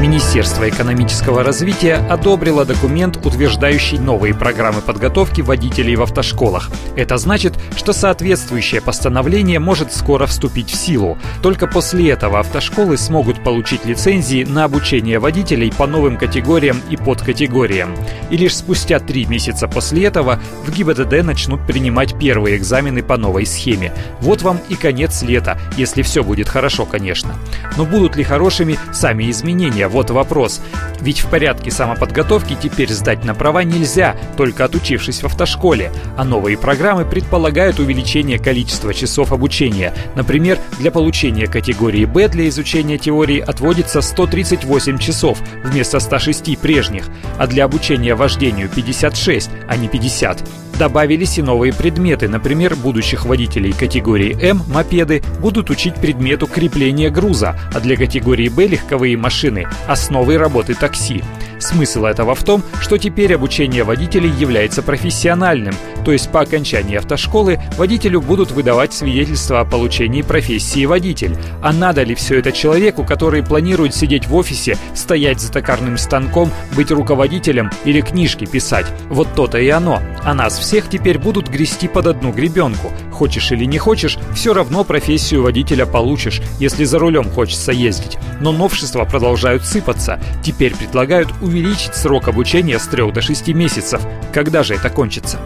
Министерство экономического развития одобрило документ, утверждающий новые программы подготовки водителей в автошколах. Это значит, что соответствующее постановление может скоро вступить в силу. Только после этого автошколы смогут получить лицензии на обучение водителей по новым категориям и подкатегориям. И лишь спустя три месяца после этого в ГИБДД начнут принимать первые экзамены по новой схеме. Вот вам и конец лета, если все будет хорошо, конечно. Но будут ли хорошими сами изменения? Вот вопрос. Ведь в порядке самоподготовки теперь сдать на права нельзя, только отучившись в автошколе, а новые программы предполагают увеличение количества часов обучения. Например, для получения категории «Б» для изучения теории отводится 138 часов вместо 106 прежних, а для обучения вождению 56, а не 50. Добавились и новые предметы. Например, будущих водителей категории М мопеды будут учить предмету крепления груза, а для категории Б легковые машины – основы работы такси. Смысл этого в том, что теперь обучение водителей является профессиональным, то есть по окончании автошколы водителю будут выдавать свидетельство о получении профессии водитель. А надо ли все это человеку, который планирует сидеть в офисе, стоять за токарным станком, быть руководителем или книжки писать? Вот то-то и оно. А нас всех теперь будут грести под одну гребенку. Хочешь или не хочешь, все равно профессию водителя получишь, если за рулем хочется ездить. Но новшества продолжают сыпаться. Теперь предлагают увеличить срок обучения с 3 до 6 месяцев. Когда же это кончится?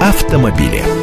Автомобили.